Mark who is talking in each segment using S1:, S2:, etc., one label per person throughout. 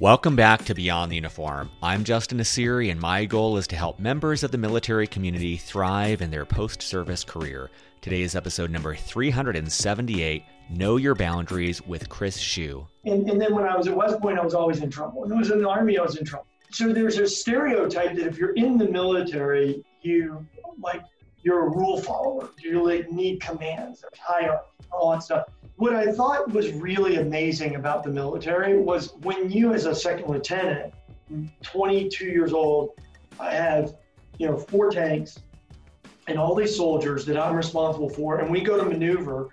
S1: Welcome back to Beyond the Uniform. I'm Justin Nassiri, and my goal is to help members of the military community thrive in their post service career. Today is episode number 378 Know Your Boundaries with Chris Hsu.
S2: And, and then when I was at West Point, I was always in trouble. When I was in the Army, I was in trouble. So there's a stereotype that if you're in the military, you like you're a rule follower. You like need commands, hierarchy, all that stuff what I thought was really amazing about the military was when you, as a second lieutenant, 22 years old, I have, you know, four tanks and all these soldiers that I'm responsible for, and we go to maneuver,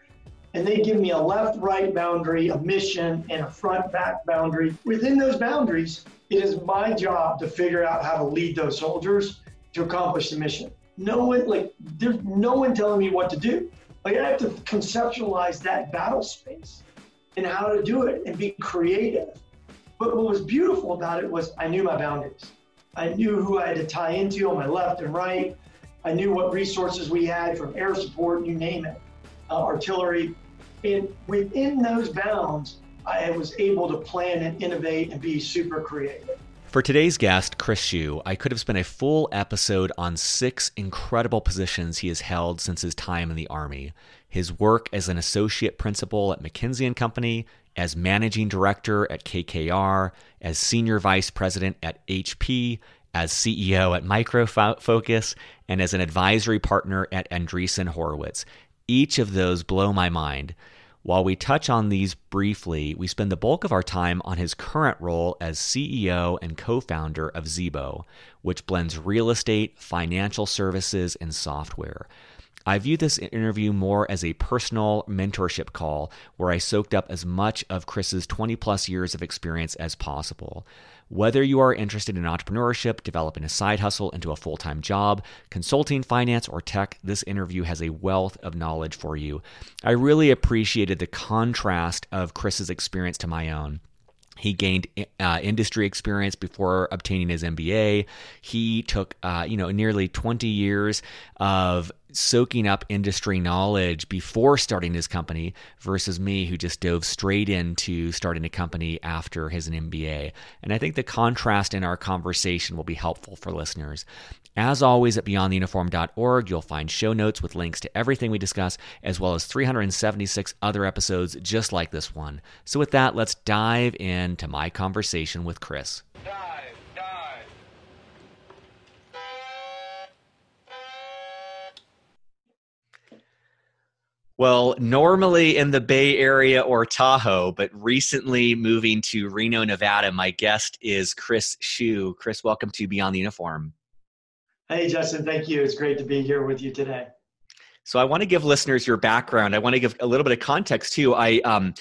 S2: and they give me a left-right boundary, a mission, and a front-back boundary. Within those boundaries, it is my job to figure out how to lead those soldiers to accomplish the mission. No one, like, there's no one telling me what to do. Like I have to conceptualize that battle space and how to do it and be creative. But what was beautiful about it was I knew my boundaries. I knew who I had to tie into on my left and right. I knew what resources we had from air support, you name it, uh, artillery. And within those bounds, I was able to plan and innovate and be super creative.
S1: For today's guest, Chris Hsu, I could have spent a full episode on six incredible positions he has held since his time in the Army. His work as an associate principal at McKinsey & Company, as managing director at KKR, as senior vice president at HP, as CEO at Micro Focus, and as an advisory partner at Andreessen Horowitz. Each of those blow my mind. While we touch on these briefly, we spend the bulk of our time on his current role as CEO and co founder of Zebo, which blends real estate, financial services, and software. I view this interview more as a personal mentorship call where I soaked up as much of Chris's 20 plus years of experience as possible. Whether you are interested in entrepreneurship, developing a side hustle into a full time job, consulting, finance, or tech, this interview has a wealth of knowledge for you. I really appreciated the contrast of Chris's experience to my own. He gained uh, industry experience before obtaining his MBA. He took, uh, you know, nearly 20 years of soaking up industry knowledge before starting his company versus me who just dove straight into starting a company after his MBA. And I think the contrast in our conversation will be helpful for listeners. As always, at beyondtheuniform.org, you'll find show notes with links to everything we discuss, as well as 376 other episodes just like this one. So, with that, let's dive into my conversation with Chris. Dive, dive. Well, normally in the Bay Area or Tahoe, but recently moving to Reno, Nevada, my guest is Chris Hsu. Chris, welcome to Beyond the Uniform.
S2: Hey, Justin, thank you. It's great to be here with you today.
S1: So, I want to give listeners your background. I want to give a little bit of context too. I um,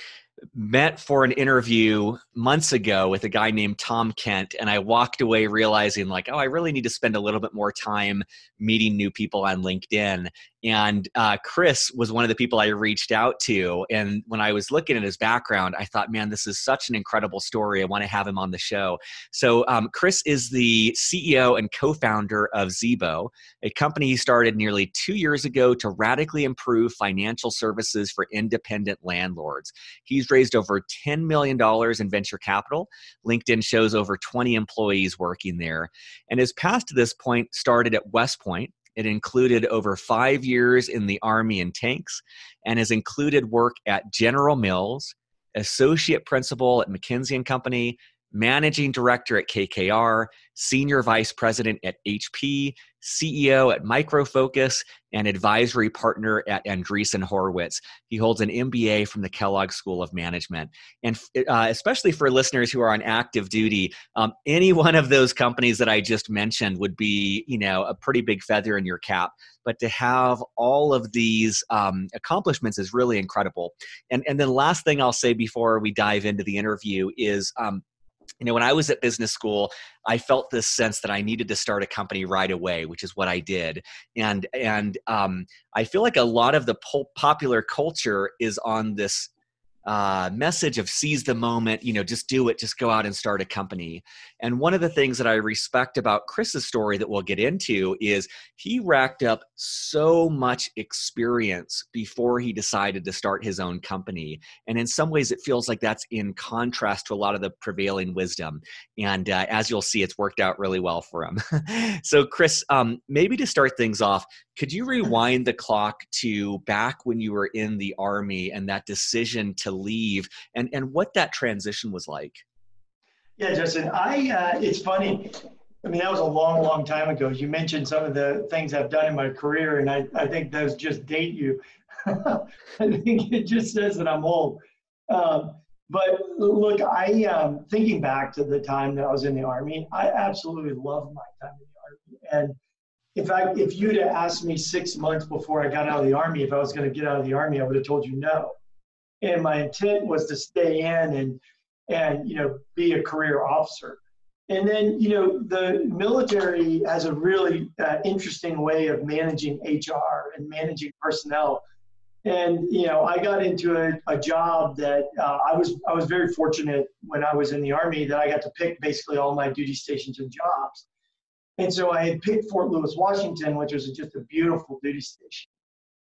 S1: met for an interview months ago with a guy named Tom Kent, and I walked away realizing, like, oh, I really need to spend a little bit more time meeting new people on LinkedIn. And uh, Chris was one of the people I reached out to. And when I was looking at his background, I thought, man, this is such an incredible story. I want to have him on the show. So, um, Chris is the CEO and co founder of Zebo, a company he started nearly two years ago to radically improve financial services for independent landlords. He's raised over $10 million in venture capital. LinkedIn shows over 20 employees working there. And his path to this point started at West Point it included over five years in the Army and tanks and has included work at General Mills, associate principal at McKinsey and Company, managing director at KKR, senior vice president at HP, CEO at Micro Focus, and advisory partner at Andreessen Horowitz. He holds an MBA from the Kellogg School of Management. And uh, especially for listeners who are on active duty, um, any one of those companies that I just mentioned would be, you know, a pretty big feather in your cap. But to have all of these um, accomplishments is really incredible. And and then last thing I'll say before we dive into the interview is. Um, you know when i was at business school i felt this sense that i needed to start a company right away which is what i did and and um, i feel like a lot of the po- popular culture is on this uh, message of seize the moment, you know, just do it, just go out and start a company. And one of the things that I respect about Chris's story that we'll get into is he racked up so much experience before he decided to start his own company. And in some ways, it feels like that's in contrast to a lot of the prevailing wisdom. And uh, as you'll see, it's worked out really well for him. so, Chris, um, maybe to start things off, could you rewind the clock to back when you were in the Army and that decision to leave and, and what that transition was like?
S2: Yeah, Justin, I, uh, it's funny. I mean, that was a long, long time ago. You mentioned some of the things I've done in my career, and I, I think those just date you. I think it just says that I'm old. Um, but look, I um, thinking back to the time that I was in the Army, I absolutely loved my time in the Army. And in fact, if you'd have asked me six months before I got out of the Army if I was going to get out of the Army, I would have told you no. And my intent was to stay in and and you know be a career officer. And then you know the military has a really uh, interesting way of managing HR and managing personnel. And you know I got into a, a job that uh, I was I was very fortunate when I was in the Army that I got to pick basically all my duty stations and jobs. And so I had picked Fort Lewis, Washington, which was just a beautiful duty station,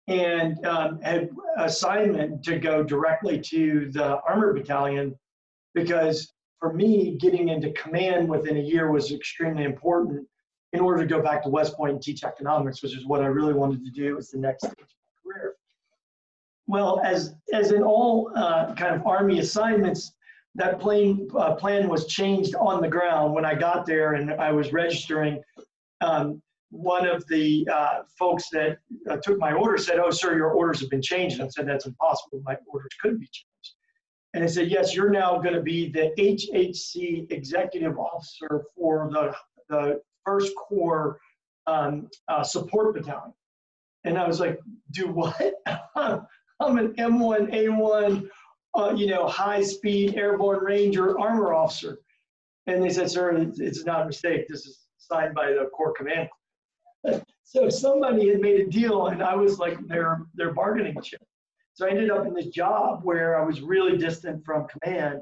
S2: and um, had assignment to go directly to the armored battalion because for me, getting into command within a year was extremely important in order to go back to West Point and teach economics, which is what I really wanted to do as the next stage of my career. Well, as as in all uh, kind of Army assignments, that plane uh, plan was changed on the ground when I got there and I was registering. Um, one of the uh, folks that uh, took my order said, "Oh, sir, your orders have been changed." I said, "That's impossible. My orders couldn't be changed." And I said, "Yes, you're now going to be the HHC executive officer for the the First Corps um, uh, support battalion." And I was like, "Do what? I'm an M1A1 uh, you know, high speed airborne ranger armor officer. And they said, sir, it's not a mistake. This is signed by the Corps Command. so somebody had made a deal and I was like their, their bargaining chip. So I ended up in this job where I was really distant from command.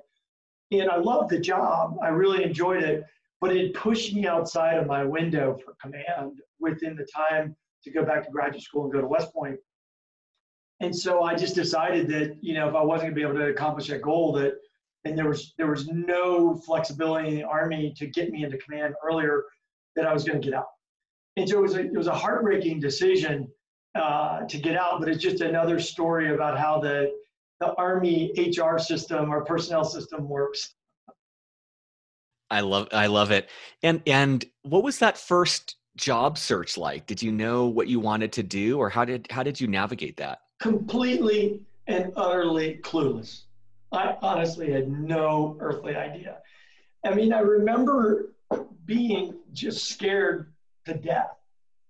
S2: And I loved the job. I really enjoyed it, but it pushed me outside of my window for command within the time to go back to graduate school and go to West Point. And so I just decided that, you know, if I wasn't gonna be able to accomplish that goal that, and there was, there was no flexibility in the army to get me into command earlier that I was gonna get out. And so it was a, it was a heartbreaking decision uh, to get out, but it's just another story about how the, the army HR system or personnel system works.
S1: I love I love it. And and what was that first job search like? Did you know what you wanted to do or how did how did you navigate that?
S2: completely and utterly clueless. I honestly had no earthly idea. I mean, I remember being just scared to death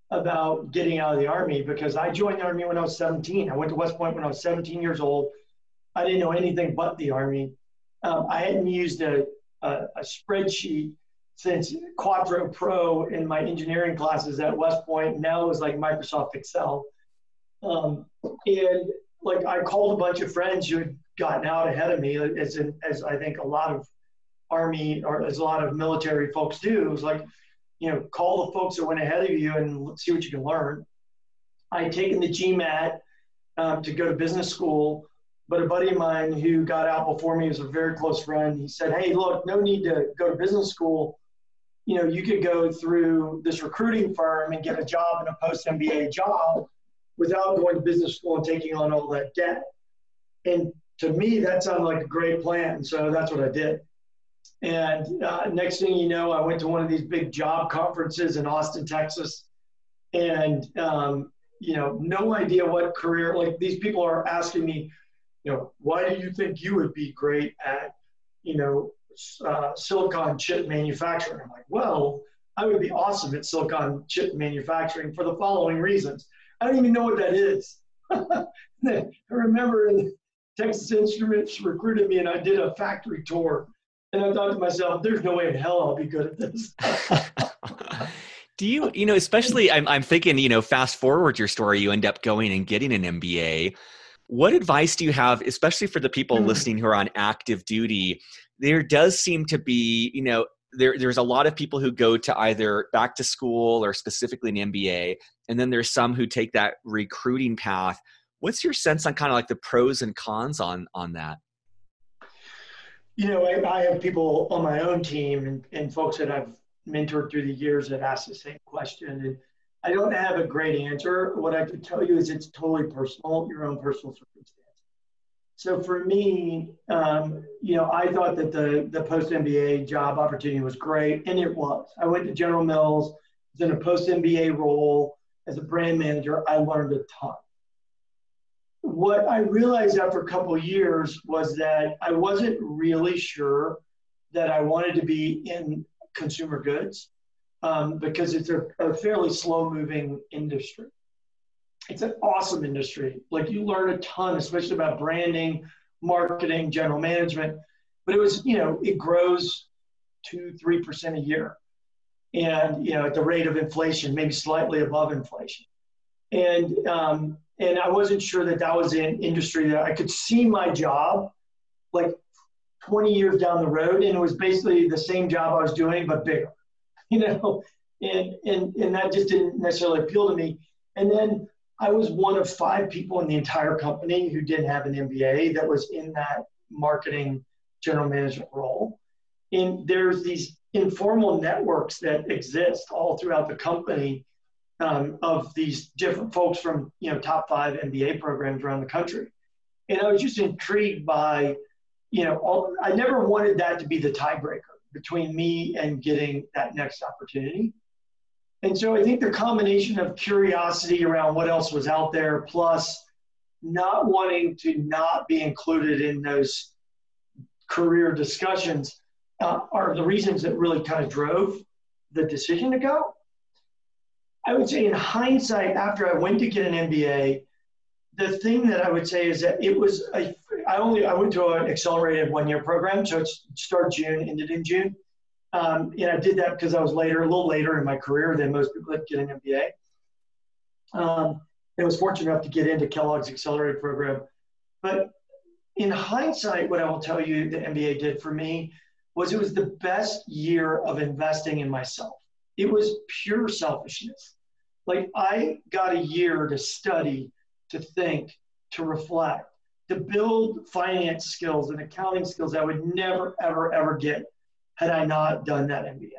S2: about getting out of the Army because I joined the Army when I was 17. I went to West Point when I was 17 years old. I didn't know anything but the Army. Um, I hadn't used a, a, a spreadsheet since Quattro Pro in my engineering classes at West Point. Now it was like Microsoft Excel. Um, and like I called a bunch of friends who had gotten out ahead of me, as in, as I think a lot of army or as a lot of military folks do. It was like, you know, call the folks that went ahead of you and see what you can learn. I had taken the GMAT um, to go to business school, but a buddy of mine who got out before me was a very close friend. He said, "Hey, look, no need to go to business school. You know, you could go through this recruiting firm and get a job in a post MBA job." without going to business school and taking on all that debt. And to me, that sounded like a great plan. and So that's what I did. And uh, next thing you know, I went to one of these big job conferences in Austin, Texas. And, um, you know, no idea what career, like these people are asking me, you know, why do you think you would be great at, you know, uh, silicon chip manufacturing? I'm like, well, I would be awesome at silicon chip manufacturing for the following reasons. I don't even know what that is. I remember Texas Instruments recruited me and I did a factory tour. And I thought to myself, there's no way in hell I'll be good at this.
S1: Do you, you know, especially I'm, I'm thinking, you know, fast forward your story, you end up going and getting an MBA. What advice do you have, especially for the people mm-hmm. listening who are on active duty? There does seem to be, you know, there, there's a lot of people who go to either back to school or specifically an MBA, and then there's some who take that recruiting path. What's your sense on kind of like the pros and cons on on that?
S2: You know, I, I have people on my own team and, and folks that I've mentored through the years that ask the same question. And I don't have a great answer. What I could tell you is it's totally personal, your own personal circumstance. So for me, um, you know, I thought that the the post MBA job opportunity was great, and it was. I went to General Mills, was in a post MBA role as a brand manager. I learned a ton. What I realized after a couple years was that I wasn't really sure that I wanted to be in consumer goods um, because it's a, a fairly slow moving industry it's an awesome industry. Like you learn a ton, especially about branding, marketing, general management. But it was, you know, it grows two, three percent a year, and you know, at the rate of inflation, maybe slightly above inflation. And um, and I wasn't sure that that was an industry that I could see my job like 20 years down the road, and it was basically the same job I was doing but bigger, you know. And and and that just didn't necessarily appeal to me. And then I was one of five people in the entire company who didn't have an MBA that was in that marketing general management role. And there's these informal networks that exist all throughout the company um, of these different folks from you know top five MBA programs around the country. And I was just intrigued by, you know, all, I never wanted that to be the tiebreaker between me and getting that next opportunity. And so I think the combination of curiosity around what else was out there, plus not wanting to not be included in those career discussions, uh, are the reasons that really kind of drove the decision to go. I would say, in hindsight, after I went to get an MBA, the thing that I would say is that it was a, I only I went to an accelerated one year program, so it started June, ended in June. Um, and I did that because I was later, a little later in my career than most people that get an MBA. Um, I was fortunate enough to get into Kellogg's accelerated program. But in hindsight, what I will tell you the MBA did for me was it was the best year of investing in myself. It was pure selfishness. Like I got a year to study, to think, to reflect, to build finance skills and accounting skills I would never, ever, ever get had I not done that MBA.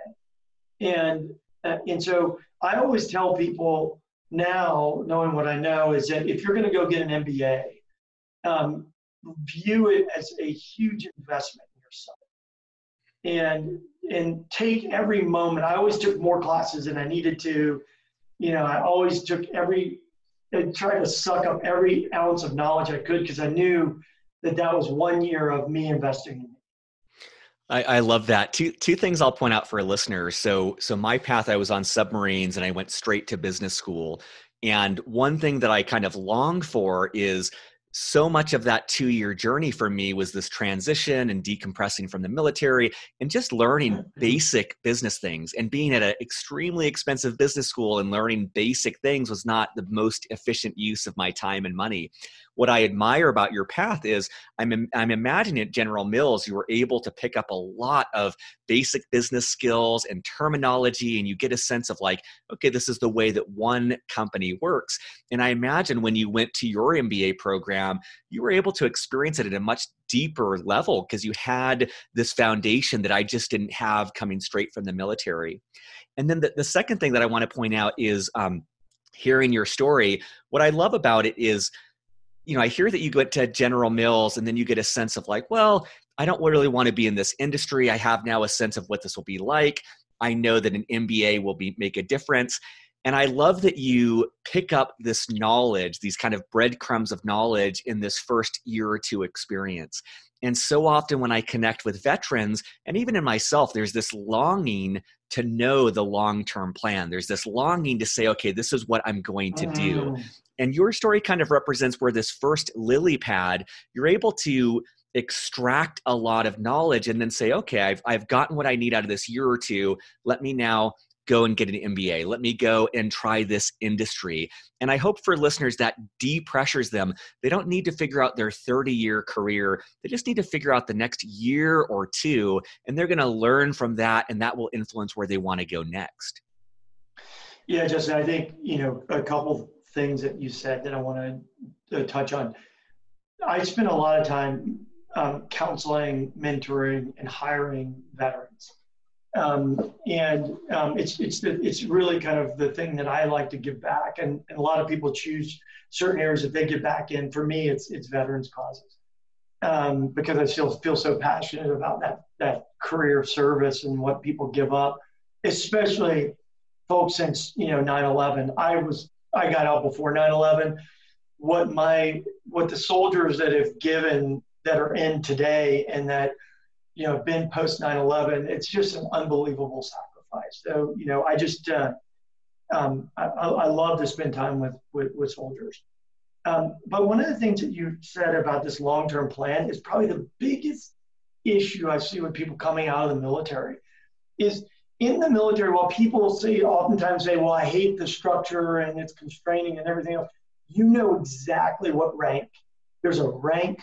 S2: And uh, and so I always tell people now, knowing what I know, is that if you're going to go get an MBA, um, view it as a huge investment in yourself, and and take every moment. I always took more classes than I needed to. You know, I always took every and tried to suck up every ounce of knowledge I could because I knew that that was one year of me investing in.
S1: I, I, love that. Two two things I'll point out for a listener. So so my path, I was on submarines and I went straight to business school. And one thing that I kind of longed for is so much of that two year journey for me was this transition and decompressing from the military and just learning mm-hmm. basic business things and being at an extremely expensive business school and learning basic things was not the most efficient use of my time and money what I admire about your path is I'm, I'm imagining at General Mills, you were able to pick up a lot of basic business skills and terminology, and you get a sense of like, okay, this is the way that one company works. And I imagine when you went to your MBA program, you were able to experience it at a much deeper level because you had this foundation that I just didn't have coming straight from the military. And then the, the second thing that I want to point out is um, hearing your story. What I love about it is you know, I hear that you go to General Mills and then you get a sense of like, well, I don't really want to be in this industry. I have now a sense of what this will be like. I know that an MBA will be make a difference. And I love that you pick up this knowledge, these kind of breadcrumbs of knowledge in this first year or two experience. And so often when I connect with veterans, and even in myself, there's this longing to know the long term plan. There's this longing to say, okay, this is what I'm going to do. Mm. And your story kind of represents where this first lily pad, you're able to extract a lot of knowledge and then say, okay, I've, I've gotten what I need out of this year or two. Let me now go and get an MBA. Let me go and try this industry. And I hope for listeners that depressures them. They don't need to figure out their 30 year career. They just need to figure out the next year or two, and they're going to learn from that, and that will influence where they want to go next.
S2: Yeah, Justin, I think, you know, a couple things that you said that I want to uh, touch on. I spent a lot of time um, counseling, mentoring, and hiring veterans. Um, and um, it's it's the, it's really kind of the thing that I like to give back. And, and, a lot of people choose certain areas that they give back in. For me, it's it's veterans causes um, because I still feel so passionate about that that career service and what people give up, especially folks since you know 9/11. I was I got out before 9/11. What my what the soldiers that have given that are in today and that you know been post 9/11, it's just an unbelievable sacrifice. So you know I just uh, um, I, I, love to spend time with with, with soldiers. Um, but one of the things that you said about this long-term plan is probably the biggest issue I see with people coming out of the military is in the military, while people say oftentimes say, well, I hate the structure and it's constraining and everything else, you know exactly what rank. There's a rank,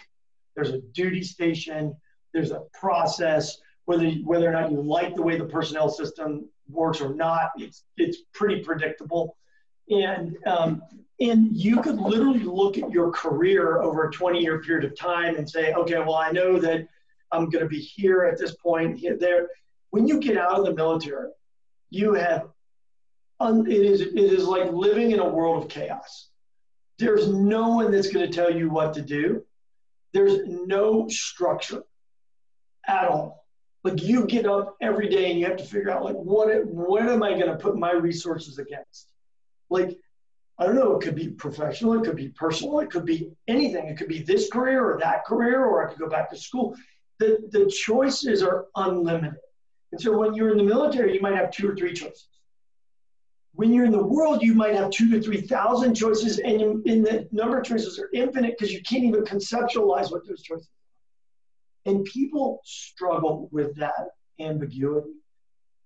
S2: there's a duty station, there's a process, whether whether or not you like the way the personnel system works or not, it's it's pretty predictable. And um, and you could literally look at your career over a 20 year period of time and say, okay, well, I know that I'm going to be here at this point, here, there when you get out of the military, you have it is it is like living in a world of chaos. There's no one that's going to tell you what to do. There's no structure at all. Like you get up every day and you have to figure out like what what am I going to put my resources against? Like I don't know, it could be professional, it could be personal, it could be anything. It could be this career or that career, or I could go back to school. The, the choices are unlimited. And so when you're in the military, you might have two or three choices. When you're in the world, you might have two to 3,000 choices, and in the number of choices are infinite because you can't even conceptualize what those choices are. And people struggle with that ambiguity.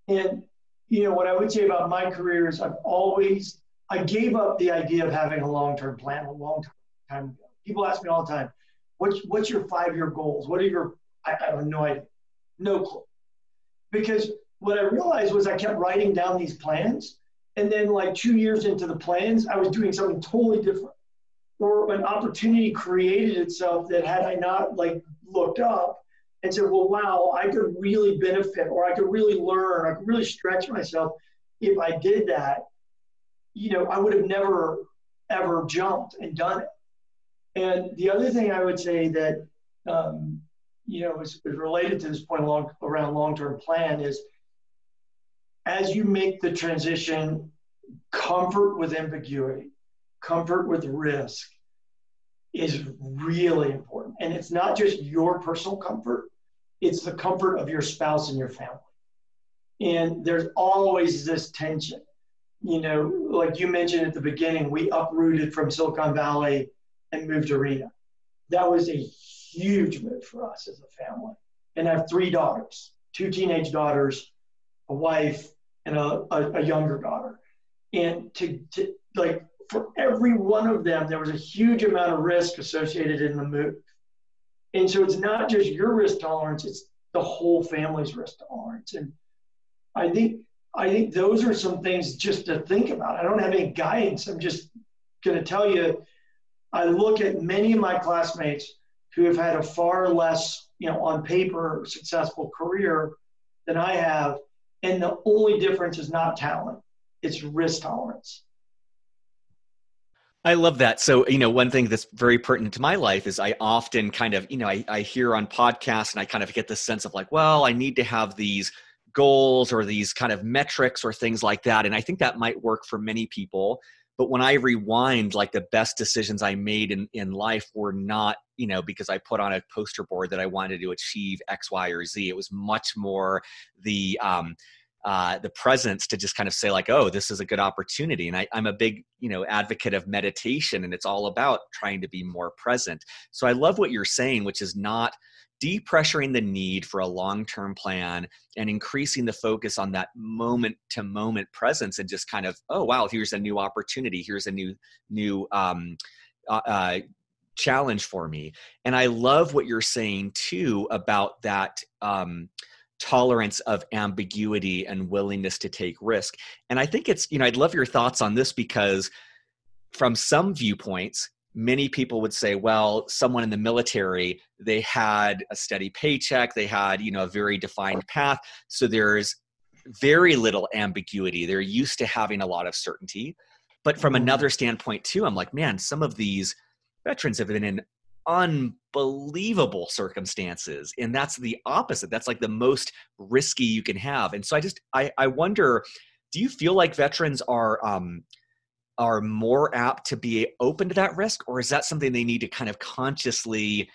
S2: And, you know, what I would say about my career is I've always, I gave up the idea of having a long-term plan a long time ago. People ask me all the time, what's, what's your five-year goals? What are your, I, I have no idea, no clue because what I realized was I kept writing down these plans. And then, like two years into the plans, I was doing something totally different. Or an opportunity created itself that had I not like looked up and said, well, wow, I could really benefit or I could really learn, I could really stretch myself if I did that, you know, I would have never ever jumped and done it. And the other thing I would say that um, you know, is, is related to this point along, around long-term plan is as you make the transition, comfort with ambiguity, comfort with risk is really important. And it's not just your personal comfort, it's the comfort of your spouse and your family. And there's always this tension. You know, like you mentioned at the beginning, we uprooted from Silicon Valley and moved to Reno. That was a huge move for us as a family. And I have three daughters, two teenage daughters, a wife, and a, a, a younger daughter. And to, to like for every one of them, there was a huge amount of risk associated in the move. And so it's not just your risk tolerance, it's the whole family's risk tolerance. And I think I think those are some things just to think about. I don't have any guidance. I'm just going to tell you I look at many of my classmates who have had a far less, you know, on paper successful career than I have. And the only difference is not talent, it's risk tolerance.
S1: I love that. So, you know, one thing that's very pertinent to my life is I often kind of, you know, I, I hear on podcasts and I kind of get this sense of like, well, I need to have these goals or these kind of metrics or things like that. And I think that might work for many people but when i rewind like the best decisions i made in, in life were not you know because i put on a poster board that i wanted to achieve x y or z it was much more the um, uh, the presence to just kind of say like oh this is a good opportunity. And I, i'm a big you know advocate of meditation and it's all about trying to be more present. So i love what you're saying which is not depressuring the need for a long-term plan and increasing the focus on that moment to moment presence and just kind of oh wow here's a new opportunity. Here's a new new um, uh, uh, challenge for me. And i love what you're saying too about that um, tolerance of ambiguity and willingness to take risk. And i think it's you know i'd love your thoughts on this because from some viewpoints many people would say well someone in the military they had a steady paycheck they had you know a very defined path. So there's very little ambiguity. They're used to having a lot of certainty. But from mm-hmm. another standpoint too i'm like man some of these veterans have been in unbelievable circumstances and that's the opposite. That's like the most risky you can have and so i just i i wonder do you feel like veterans are um are more apt to be open to that risk or is that something they need to kind of consciously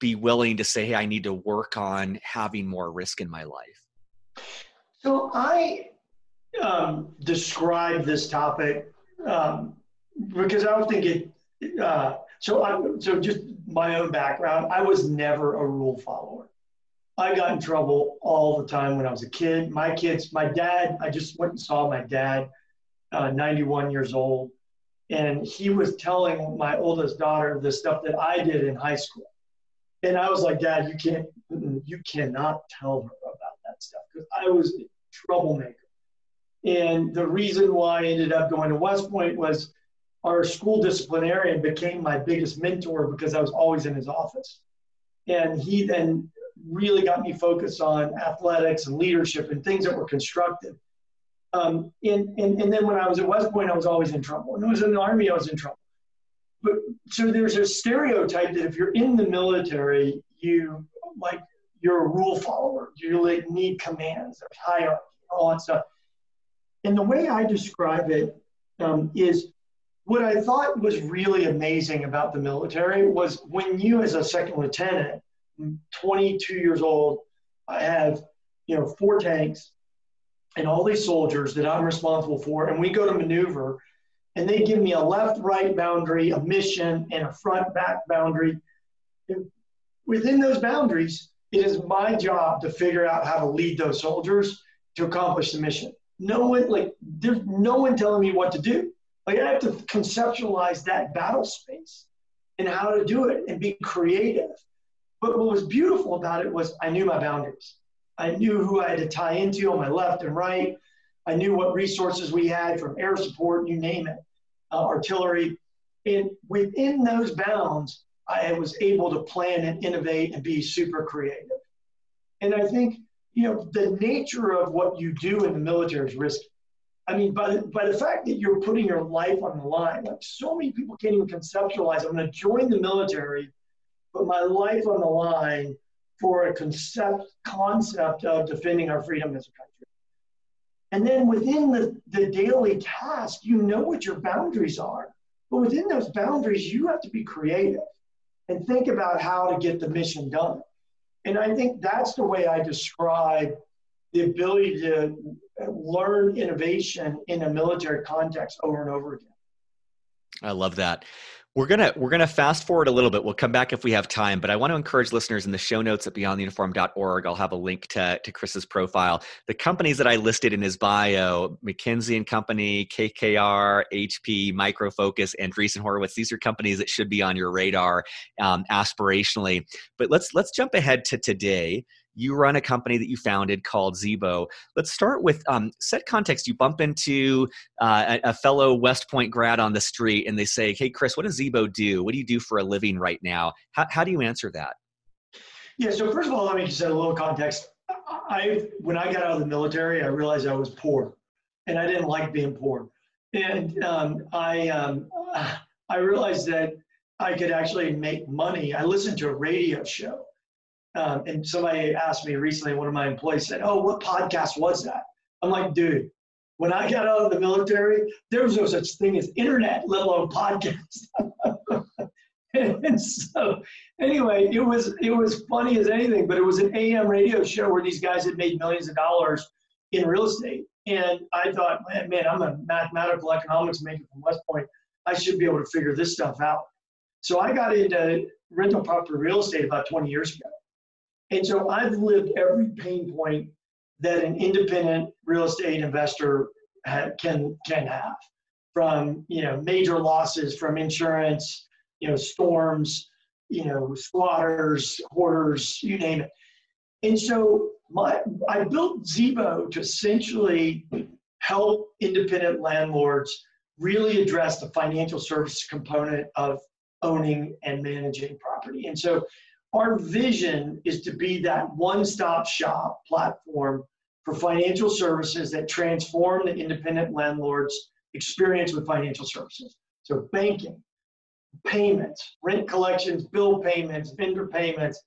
S1: be willing to say hey i need to work on having more risk in my life
S2: so i um, describe this topic um, because i don't think it uh, so I, so just my own background i was never a rule follower i got in trouble all the time when i was a kid my kids my dad i just went and saw my dad uh, 91 years old, and he was telling my oldest daughter the stuff that I did in high school. And I was like, Dad, you can't, you cannot tell her about that stuff because I was a troublemaker. And the reason why I ended up going to West Point was our school disciplinarian became my biggest mentor because I was always in his office. And he then really got me focused on athletics and leadership and things that were constructive. Um, and, and, and then when I was at West Point, I was always in trouble. And when I was in the Army, I was in trouble. But so there's a stereotype that if you're in the military, you like you're a rule follower. You like need commands, there's hierarchy, all that stuff. And the way I describe it um, is what I thought was really amazing about the military was when you, as a second lieutenant, 22 years old, I have you know four tanks, and all these soldiers that I'm responsible for, and we go to maneuver, and they give me a left right boundary, a mission, and a front back boundary. And within those boundaries, it is my job to figure out how to lead those soldiers to accomplish the mission. No one, like, there's no one telling me what to do. Like, I have to conceptualize that battle space and how to do it and be creative. But what was beautiful about it was I knew my boundaries. I knew who I had to tie into on my left and right. I knew what resources we had from air support, you name it, uh, artillery. And within those bounds, I was able to plan and innovate and be super creative. And I think, you know, the nature of what you do in the military is risky. I mean, by the, by the fact that you're putting your life on the line, like so many people can't even conceptualize, I'm going to join the military, put my life on the line for a concept concept of defending our freedom as a country. And then within the, the daily task, you know what your boundaries are. But within those boundaries, you have to be creative and think about how to get the mission done. And I think that's the way I describe the ability to learn innovation in a military context over and over again.
S1: I love that. We're gonna we're gonna fast forward a little bit. We'll come back if we have time, but I want to encourage listeners in the show notes at beyondtheuniform.org. I'll have a link to, to Chris's profile. The companies that I listed in his bio: McKinsey and Company, KKR, HP, Micro Focus, and Andreessen Horowitz. These are companies that should be on your radar um, aspirationally. But let's let's jump ahead to today you run a company that you founded called Zebo. Let's start with um, set context. You bump into uh, a, a, fellow West Point grad on the street and they say, Hey, Chris, what does Zebo do? What do you do for a living right now? How, how do you answer that?
S2: Yeah, so first of all, let me just set a little context. I, when I got out of the military, I realized I was poor and I didn't like being poor. And um, I, um, I realized that I could actually make money. I listened to a radio show um, and somebody asked me recently, one of my employees said, Oh, what podcast was that? I'm like, dude, when I got out of the military, there was no such thing as internet, let alone podcast. and so anyway, it was it was funny as anything, but it was an AM radio show where these guys had made millions of dollars in real estate. And I thought, man, man, I'm a mathematical economics major from West Point. I should be able to figure this stuff out. So I got into rental property real estate about 20 years ago. And so I've lived every pain point that an independent real estate investor ha- can can have, from you know major losses from insurance, you know storms, you know squatters, hoarders, you name it. And so my I built Zebo to essentially help independent landlords really address the financial service component of owning and managing property. And so our vision is to be that one-stop shop platform for financial services that transform the independent landlord's experience with financial services. So banking, payments, rent collections, bill payments, vendor payments,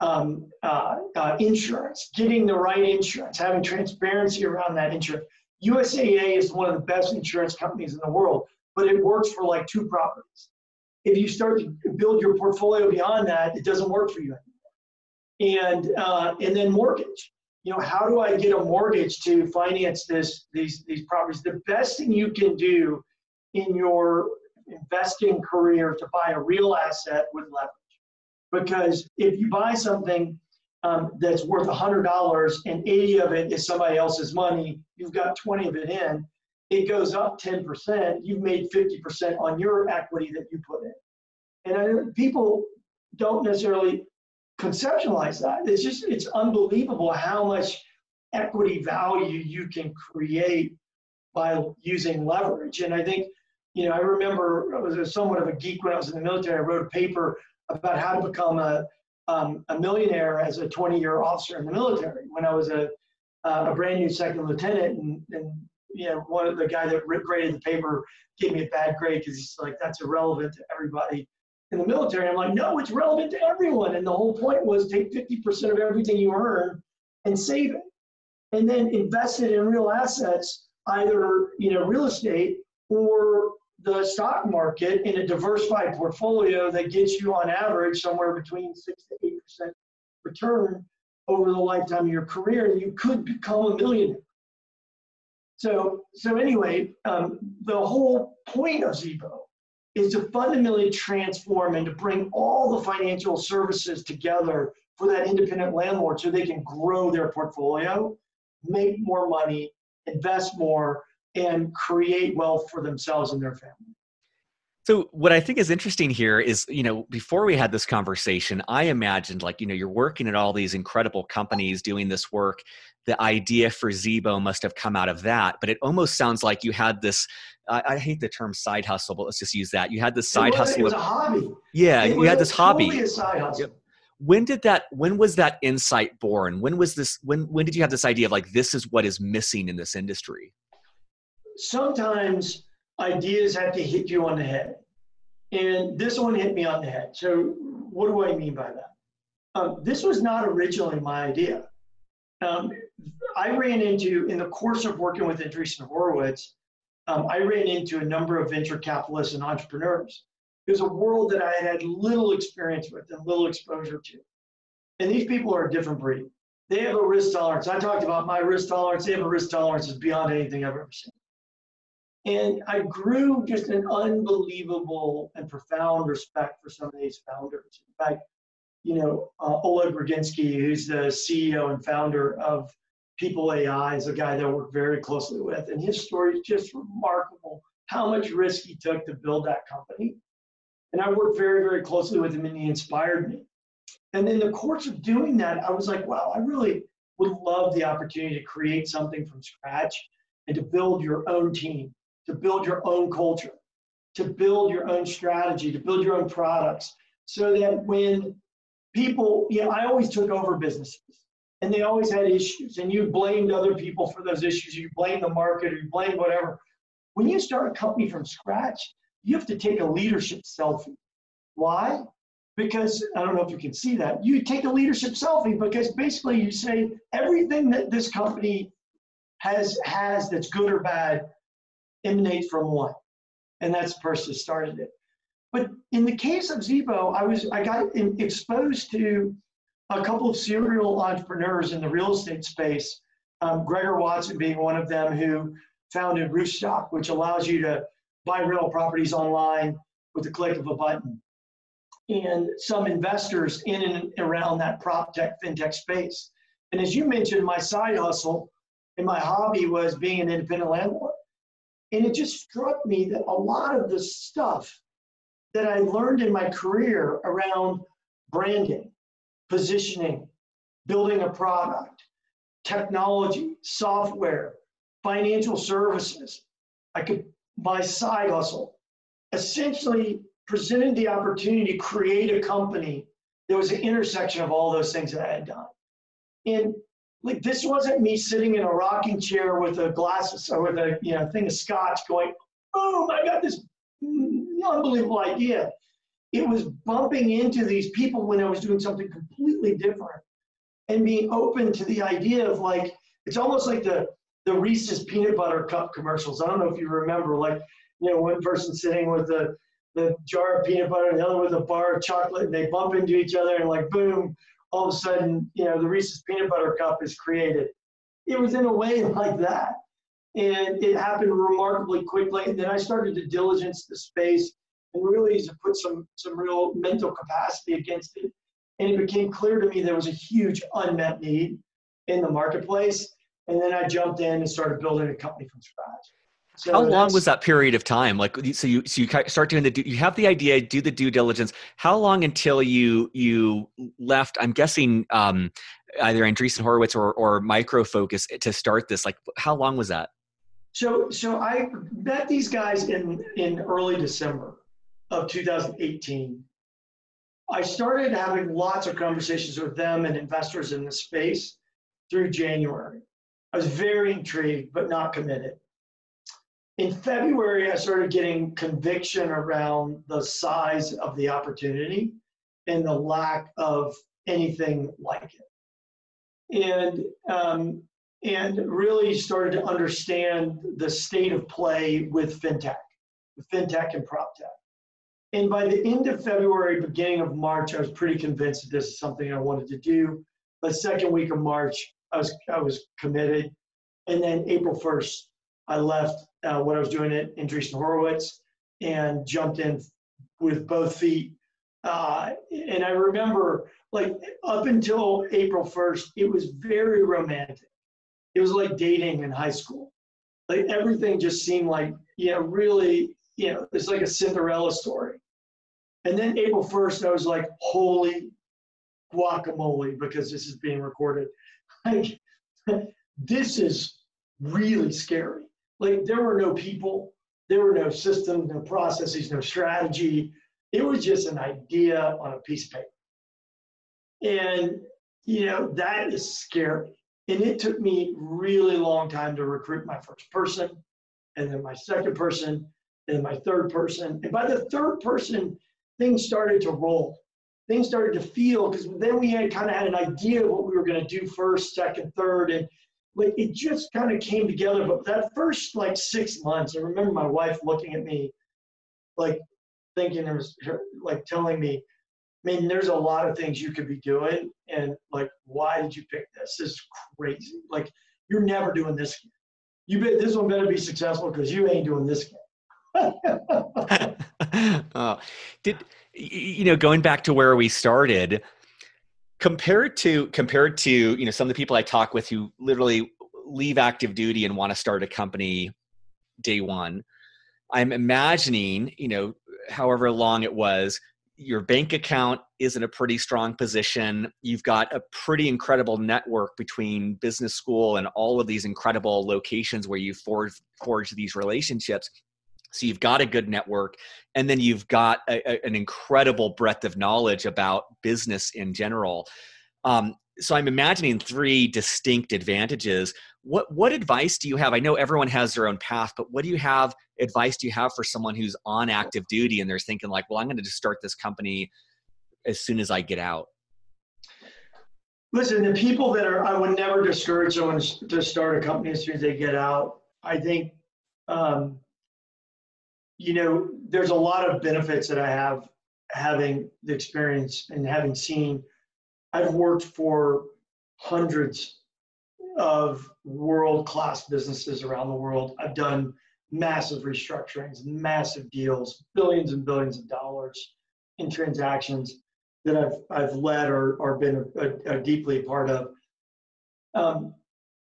S2: um, uh, uh, insurance, getting the right insurance, having transparency around that insurance. USAA is one of the best insurance companies in the world, but it works for like two properties if you start to build your portfolio beyond that, it doesn't work for you anymore. And uh, and then mortgage. You know, how do I get a mortgage to finance this these these properties? The best thing you can do in your investing career to buy a real asset with leverage, because if you buy something um, that's worth $100 and 80 of it is somebody else's money, you've got 20 of it in it goes up 10%, you've made 50% on your equity that you put in. And people don't necessarily conceptualize that. It's just, it's unbelievable how much equity value you can create by using leverage. And I think, you know, I remember I was somewhat of a geek when I was in the military. I wrote a paper about how to become a, um, a millionaire as a 20 year officer in the military when I was a, uh, a brand new second lieutenant. And, and you know, one of the guy that graded the paper gave me a bad grade because he's like, that's irrelevant to everybody in the military. I'm like, no, it's relevant to everyone. And the whole point was take 50% of everything you earn and save it. And then invest it in real assets, either, you know, real estate or the stock market in a diversified portfolio that gets you on average somewhere between six to eight percent return over the lifetime of your career, you could become a millionaire. So, so anyway, um, the whole point of Zebo is to fundamentally transform and to bring all the financial services together for that independent landlord so they can grow their portfolio, make more money, invest more, and create wealth for themselves and their family.
S1: So what I think is interesting here is, you know, before we had this conversation, I imagined like, you know, you're working at all these incredible companies doing this work. The idea for Zebo must have come out of that, but it almost sounds like you had this. I, I hate the term side hustle, but let's just use that. You had this side
S2: it was,
S1: hustle.
S2: It was a hobby.
S1: Yeah,
S2: it
S1: you had this hobby.
S2: A side hustle. Yep.
S1: When did that? When was that insight born? When was this? When when did you have this idea of like this is what is missing in this industry?
S2: Sometimes ideas have to hit you on the head. And this one hit me on the head. So, what do I mean by that? Um, this was not originally my idea. Um, I ran into, in the course of working with Andreessen Horowitz, um, I ran into a number of venture capitalists and entrepreneurs. It was a world that I had had little experience with and little exposure to. And these people are a different breed. They have a risk tolerance. I talked about my risk tolerance. They have a risk tolerance that's beyond anything I've ever seen. And I grew just an unbelievable and profound respect for some of these founders. In fact, you know, uh, Oleg Rogynskyy, who's the CEO and founder of People AI, is a guy that I work very closely with. And his story is just remarkable how much risk he took to build that company. And I worked very, very closely with him, and he inspired me. And in the course of doing that, I was like, wow, I really would love the opportunity to create something from scratch and to build your own team to build your own culture, to build your own strategy, to build your own products, so that when people, you know, I always took over businesses and they always had issues, and you blamed other people for those issues, you blame the market or you blame whatever. When you start a company from scratch, you have to take a leadership selfie. Why? Because I don't know if you can see that. You take a leadership selfie because basically you say everything that this company has has that's good or bad emanate from one, and that's the person who started it. But in the case of Zebo, I was I got exposed to a couple of serial entrepreneurs in the real estate space. Um, Gregor Watson being one of them, who founded Roofstock, which allows you to buy rental properties online with the click of a button. and some investors in and around that prop tech fintech space. And as you mentioned, my side hustle and my hobby was being an independent landlord. And it just struck me that a lot of the stuff that I learned in my career around branding, positioning, building a product, technology, software, financial services, I could, my side hustle, essentially presented the opportunity to create a company that was an intersection of all those things that I had done. And like this wasn't me sitting in a rocking chair with a glass or with a you know thing of scotch going, boom, I got this unbelievable idea. It was bumping into these people when I was doing something completely different and being open to the idea of like, it's almost like the, the Reese's peanut butter cup commercials. I don't know if you remember, like, you know, one person sitting with the, the jar of peanut butter and the other with a bar of chocolate and they bump into each other and like, boom, all of a sudden, you know, the Reese's peanut butter cup is created. It was in a way like that. And it happened remarkably quickly. And then I started to diligence the space and really to put some, some real mental capacity against it. And it became clear to me there was a huge unmet need in the marketplace. And then I jumped in and started building a company from scratch.
S1: So How long was that period of time? Like, so you so you start doing the you have the idea, do the due diligence. How long until you you left? I'm guessing um, either Andreessen Horowitz or or Micro Focus to start this. Like, how long was that?
S2: So so I met these guys in in early December of 2018. I started having lots of conversations with them and investors in the space through January. I was very intrigued, but not committed in February, I started getting conviction around the size of the opportunity and the lack of anything like it. And um, and really started to understand the state of play with fintech, with fintech and prop tech. And by the end of February, beginning of March, I was pretty convinced that this is something I wanted to do. The second week of March, I was I was committed, and then April first, I left uh, what I was doing at Andreessen Horowitz and jumped in with both feet. Uh, and I remember, like, up until April 1st, it was very romantic. It was like dating in high school. Like, everything just seemed like, you know, really, you know, it's like a Cinderella story. And then April 1st, I was like, holy guacamole, because this is being recorded. Like, this is really scary. Like there were no people, there were no systems, no processes, no strategy. It was just an idea on a piece of paper. And you know, that is scary. And it took me really long time to recruit my first person, and then my second person, and my third person. And by the third person, things started to roll. Things started to feel because then we had kind of had an idea of what we were going to do first, second, third, and like it just kind of came together. But that first like six months, I remember my wife looking at me, like thinking there was like telling me, I mean, there's a lot of things you could be doing, and like, why did you pick this? This is crazy. Like, you're never doing this. Again. You bet this one better be successful because you ain't doing this
S1: oh, did you know going back to where we started? Compared to compared to you know some of the people i talk with who literally leave active duty and want to start a company day one i'm imagining you know however long it was your bank account is in a pretty strong position. You've got a pretty incredible network between business school and all of these incredible locations where you forge forge these relationships so you've got a good network, and then you've got a, a, an incredible breadth of knowledge about business in general. Um, so I'm imagining three distinct advantages. What what advice do you have? I know everyone has their own path, but what do you have advice do you have for someone who's on active duty and they're thinking like, well, I'm going to just start this company as soon as I get out?
S2: Listen, the people that are, I would never discourage someone to start a company as soon as they get out. I think um, you know, there's a lot of benefits that I have having the experience and having seen. I've worked for hundreds of world class businesses around the world. I've done massive restructurings, massive deals, billions and billions of dollars. in transactions that I've I've led or or been a, a, a deeply part of. Um,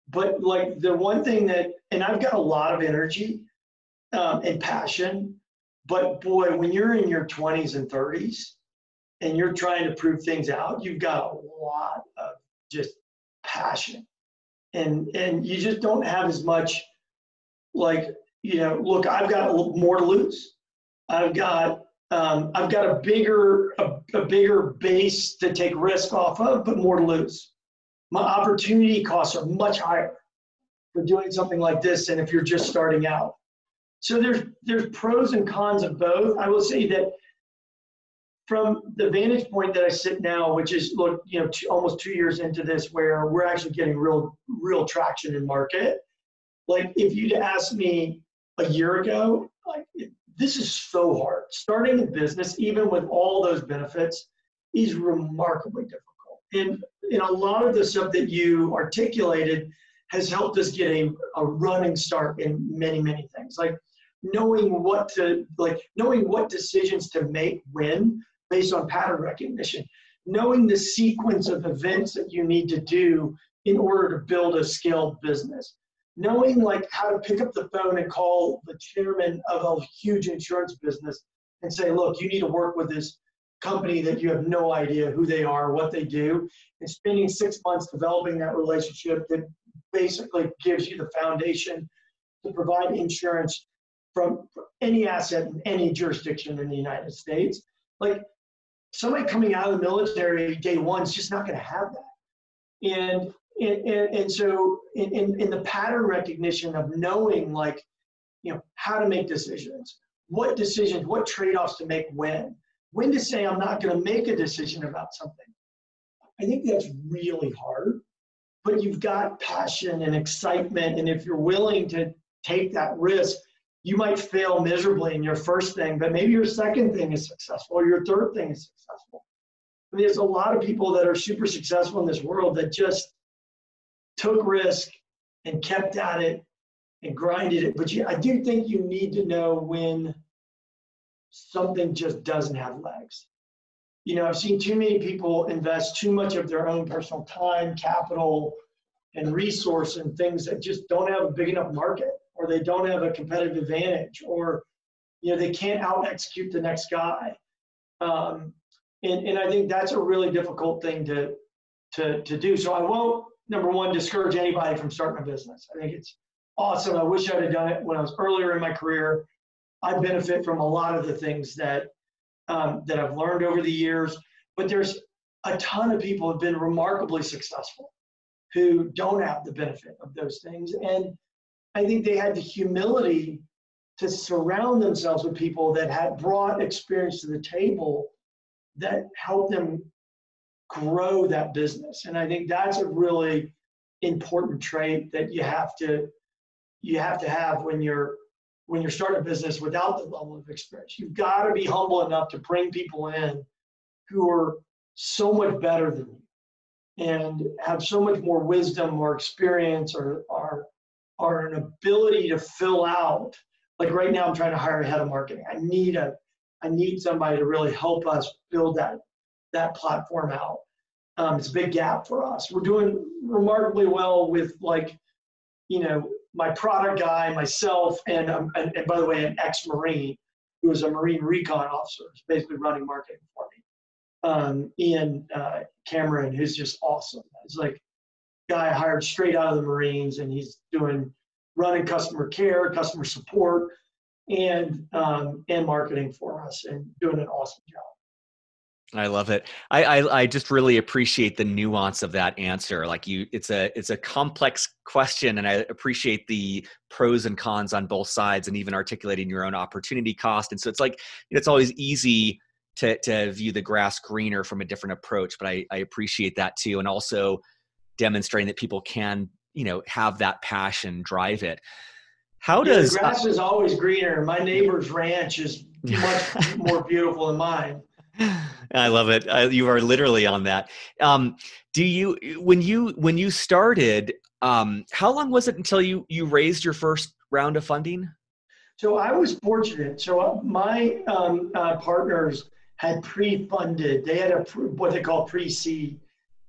S2: but like the one thing that, and I've got a lot of energy um, and passion, but boy, when you're in your 20s and 30s and you're trying to prove things out, you've got a lot of just passion, and and you just don't have as much like you know. Look, I've got more to lose. I've got um, I've got a bigger a, a bigger base to take risk off of, but more to lose. My opportunity costs are much higher for doing something like this than if you're just starting out. So there's there's pros and cons of both. I will say that from the vantage point that I sit now, which is look, you know, two, almost two years into this, where we're actually getting real real traction in market. Like if you'd asked me a year ago, like this is so hard. Starting a business, even with all those benefits, is remarkably difficult. And, and a lot of the stuff that you articulated has helped us get a, a running start in many, many things. Like knowing what to like knowing what decisions to make when based on pattern recognition, knowing the sequence of events that you need to do in order to build a scaled business. Knowing like how to pick up the phone and call the chairman of a huge insurance business and say, look, you need to work with this company that you have no idea who they are, what they do, and spending six months developing that relationship that basically gives you the foundation to provide insurance from any asset in any jurisdiction in the United States. Like somebody coming out of the military day one is just not going to have that. And and, and, so in, in, in the pattern recognition of knowing like you know how to make decisions what decisions what trade-offs to make when when to say i'm not going to make a decision about something i think that's really hard but you've got passion and excitement and if you're willing to take that risk you might fail miserably in your first thing but maybe your second thing is successful or your third thing is successful I mean, there's a lot of people that are super successful in this world that just took risk and kept at it and grinded it. But you, I do think you need to know when something just doesn't have legs. You know, I've seen too many people invest too much of their own personal time, capital, and resource in things that just don't have a big enough market or they don't have a competitive advantage or you know they can't out execute the next guy um, and, and i think that's a really difficult thing to to to do so i won't number one, discourage anybody from starting a business. I think it's awesome. I wish I'd have done it when I was earlier in my career. I benefit from a lot of the things that um, that I've learned over the years, but there's a ton of people have been remarkably successful who don't have the benefit of those things. And I think they had the humility to surround themselves with people that had brought experience to the table that helped them grow that business. And I think that's a really important trait that you have to you have to have when you're when you're starting a business without the level of experience. You've got to be humble enough to bring people in who are so much better than you and have so much more wisdom or experience or or or an ability to fill out. Like right now I'm trying to hire a head of marketing. I need a I need somebody to really help us build that that platform out. Um, it's a big gap for us. We're doing remarkably well with like, you know, my product guy, myself, and, um, and, and by the way, an ex-Marine who was a Marine recon officer, is basically running marketing for me. Um, Ian uh, Cameron, who's just awesome. It's like guy hired straight out of the Marines, and he's doing running customer care, customer support, and um, and marketing for us, and doing an awesome job.
S1: I love it. I, I, I just really appreciate the nuance of that answer. Like you, it's a it's a complex question, and I appreciate the pros and cons on both sides, and even articulating your own opportunity cost. And so it's like it's always easy to to view the grass greener from a different approach. But I I appreciate that too, and also demonstrating that people can you know have that passion drive it. How yeah, does
S2: the grass uh, is always greener? My neighbor's ranch is much more beautiful than mine.
S1: I love it. I, you are literally on that. Um, do you when you when you started? Um, how long was it until you you raised your first round of funding?
S2: So I was fortunate. So uh, my um, uh, partners had pre-funded. They had a what they call pre-seed.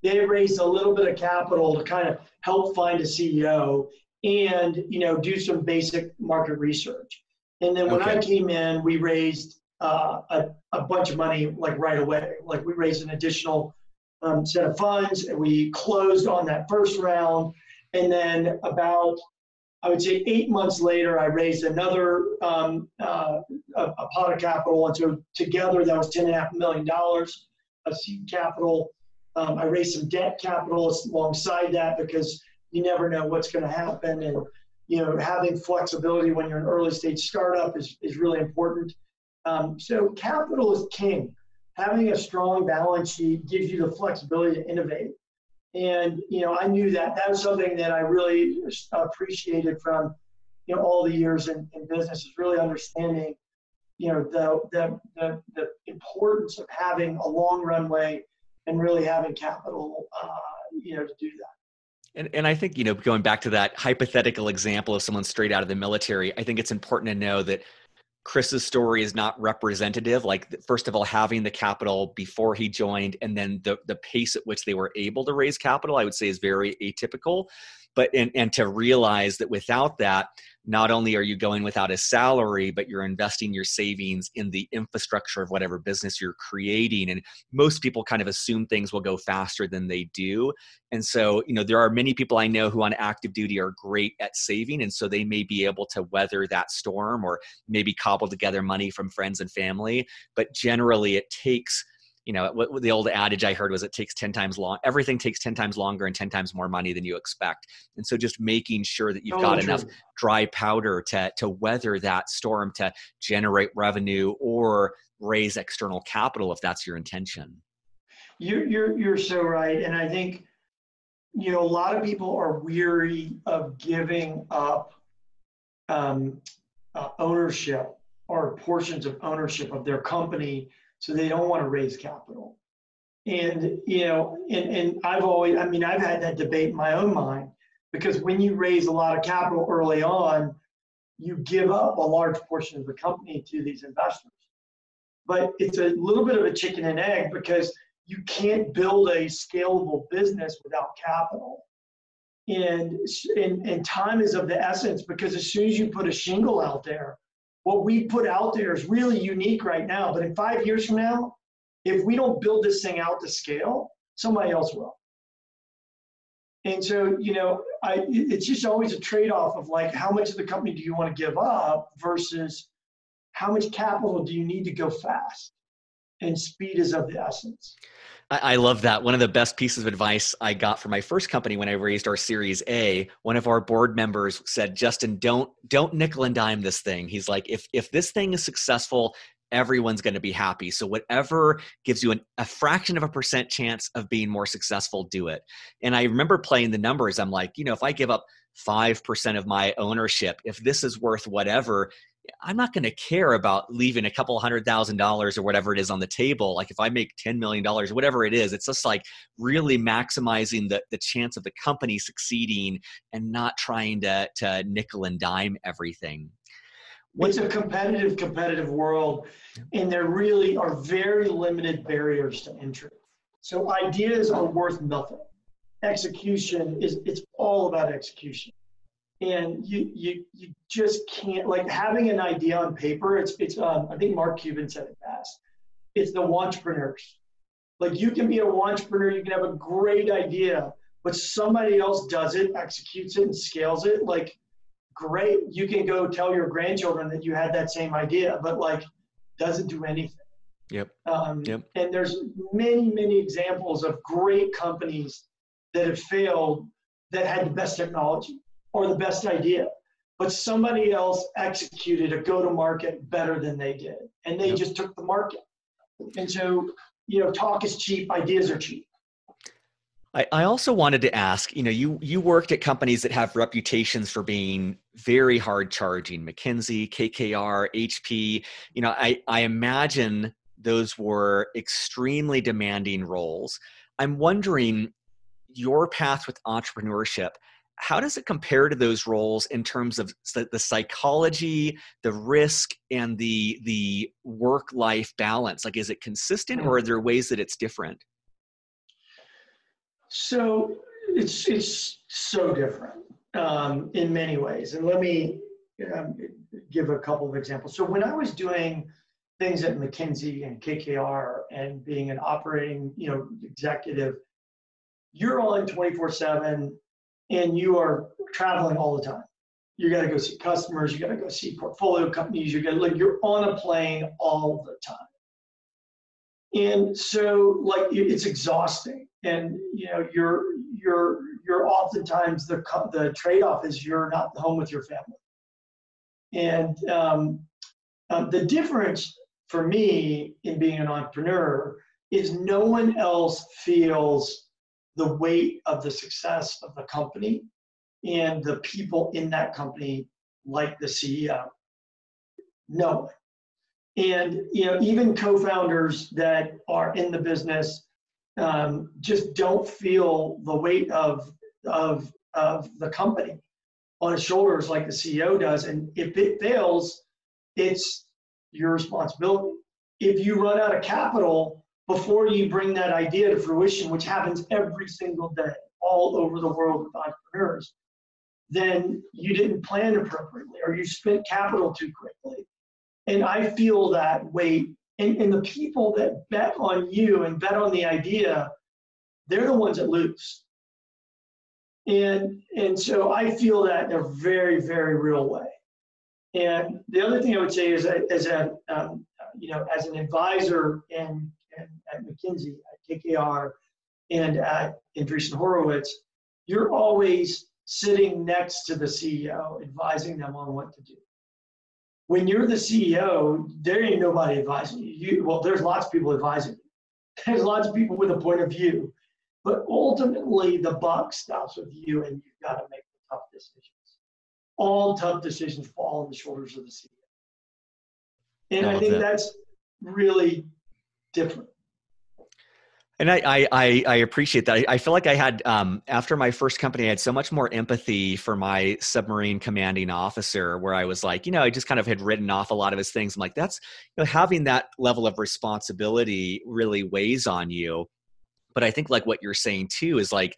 S2: They raised a little bit of capital to kind of help find a CEO and you know do some basic market research. And then when okay. I came in, we raised uh, a, a bunch of money like right away. Like we raised an additional um, set of funds, and we closed on that first round. And then about I would say eight months later, I raised another um, uh, a, a, pot of capital, and so together that was ten and a half million dollars of seed capital. Um, I raised some debt capital alongside that because you never know what's going to happen, and you know having flexibility when you're an early stage startup is is really important. Um, so capital is king. Having a strong balance sheet gives you the flexibility to innovate. And you know, I knew that that was something that I really appreciated from you know all the years in, in business is really understanding you know the, the the the importance of having a long runway and really having capital uh, you know to do that.
S1: And, and I think, you know, going back to that hypothetical example of someone straight out of the military, I think it's important to know that Chris's story is not representative. Like, first of all, having the capital before he joined, and then the the pace at which they were able to raise capital, I would say, is very atypical. But and and to realize that without that, not only are you going without a salary, but you're investing your savings in the infrastructure of whatever business you're creating. And most people kind of assume things will go faster than they do. And so, you know, there are many people I know who on active duty are great at saving. And so they may be able to weather that storm or maybe cobble together money from friends and family. But generally, it takes you know what, the old adage i heard was it takes 10 times long everything takes 10 times longer and 10 times more money than you expect. And so just making sure that you've got true. enough dry powder to to weather that storm to generate revenue or raise external capital if that's your intention.
S2: You're you're, you're so right. And i think you know a lot of people are weary of giving up um, uh, ownership or portions of ownership of their company so they don't want to raise capital. And you know, and, and I've always, I mean, I've had that debate in my own mind because when you raise a lot of capital early on, you give up a large portion of the company to these investors. But it's a little bit of a chicken and egg because you can't build a scalable business without capital. And, and, and time is of the essence because as soon as you put a shingle out there, what we put out there is really unique right now. But in five years from now, if we don't build this thing out to scale, somebody else will. And so, you know, I, it's just always a trade off of like, how much of the company do you want to give up versus how much capital do you need to go fast? And speed is of the essence.
S1: I, love that. One of the best pieces of advice I got from my first company when I raised our Series A, one of our board members said, "Justin, don't don't nickel and dime this thing." He's like, "If if this thing is successful, everyone's going to be happy. So whatever gives you an, a fraction of a percent chance of being more successful, do it." And I remember playing the numbers. I'm like, you know, if I give up 5% of my ownership, if this is worth whatever, I'm not going to care about leaving a couple hundred thousand dollars or whatever it is on the table. Like if I make $10 million, whatever it is, it's just like really maximizing the, the chance of the company succeeding and not trying to, to nickel and dime everything.
S2: It's a competitive, competitive world, and there really are very limited barriers to entry. So ideas are worth nothing. Execution is it's all about execution and you you you just can't like having an idea on paper. It's it's um, I think Mark Cuban said it best. It's the entrepreneurs. Like you can be an entrepreneur, you can have a great idea, but somebody else does it, executes it, and scales it. Like great, you can go tell your grandchildren that you had that same idea, but like doesn't do anything.
S1: Yep.
S2: Um,
S1: yep.
S2: And there's many many examples of great companies that have failed that had the best technology or the best idea, but somebody else executed a go to market better than they did. And they yep. just took the market. And so, you know, talk is cheap, ideas are cheap.
S1: I, I also wanted to ask, you know, you you worked at companies that have reputations for being very hard charging, McKinsey, KKR, HP. You know, I, I imagine those were extremely demanding roles. I'm wondering your path with entrepreneurship how does it compare to those roles in terms of the psychology the risk and the the work life balance? Like is it consistent or are there ways that it's different?
S2: So it's it's so different um, in many ways. And let me um, give a couple of examples. So when i was doing things at mckinsey and kkr and being an operating you know executive you're on 24 7 and you are traveling all the time. You got to go see customers. You got to go see portfolio companies. You got to like you're on a plane all the time. And so like it's exhausting, and you know you're you're you're oftentimes the the trade off is you're not home with your family. And um, um, the difference for me in being an entrepreneur is no one else feels the weight of the success of the company and the people in that company, like the CEO. No. And you know, even co-founders that are in the business um, just don't feel the weight of of of the company on his shoulders like the CEO does. And if it fails, it's your responsibility. If you run out of capital, before you bring that idea to fruition, which happens every single day all over the world with entrepreneurs, then you didn't plan appropriately or you spent capital too quickly. And I feel that weight. And, and the people that bet on you and bet on the idea, they're the ones that lose. And, and so I feel that in a very, very real way. And the other thing I would say is, as a um, you know, as an advisor and and at McKinsey, at KKR, and at Andreessen Horowitz, you're always sitting next to the CEO, advising them on what to do. When you're the CEO, there ain't nobody advising you. you well, there's lots of people advising you. There's lots of people with a point of view, but ultimately the buck stops with you, and you've got to make the tough decisions. All tough decisions fall on the shoulders of the CEO. And I, I think that. that's really different.
S1: And I, I, I appreciate that. I, feel like I had, um, after my first company, I had so much more empathy for my submarine commanding officer where I was like, you know, I just kind of had written off a lot of his things. I'm like, that's, you know, having that level of responsibility really weighs on you. But I think like what you're saying too is like,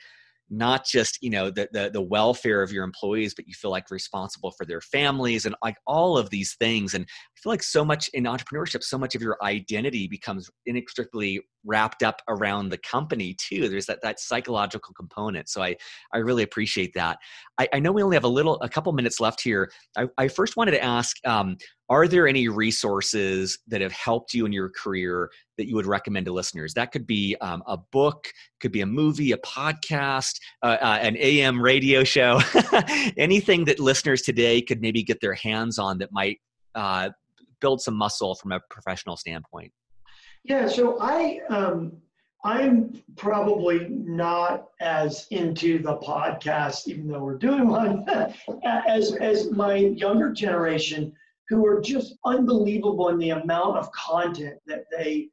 S1: not just you know the, the, the welfare of your employees but you feel like responsible for their families and like all of these things and i feel like so much in entrepreneurship so much of your identity becomes inextricably wrapped up around the company too. There's that that psychological component. So i i really appreciate that. I, I know we only have a little a couple minutes left here. I, I first wanted to ask um, are there any resources that have helped you in your career that you would recommend to listeners? That could be um, a book could be a movie a podcast uh, uh, an am radio show. Anything that listeners today could maybe get their hands on that might uh, build some muscle from a professional standpoint
S2: yeah so i um, i'm probably not as into the podcast even though we're doing one as as my younger generation who are just unbelievable in the amount of content that they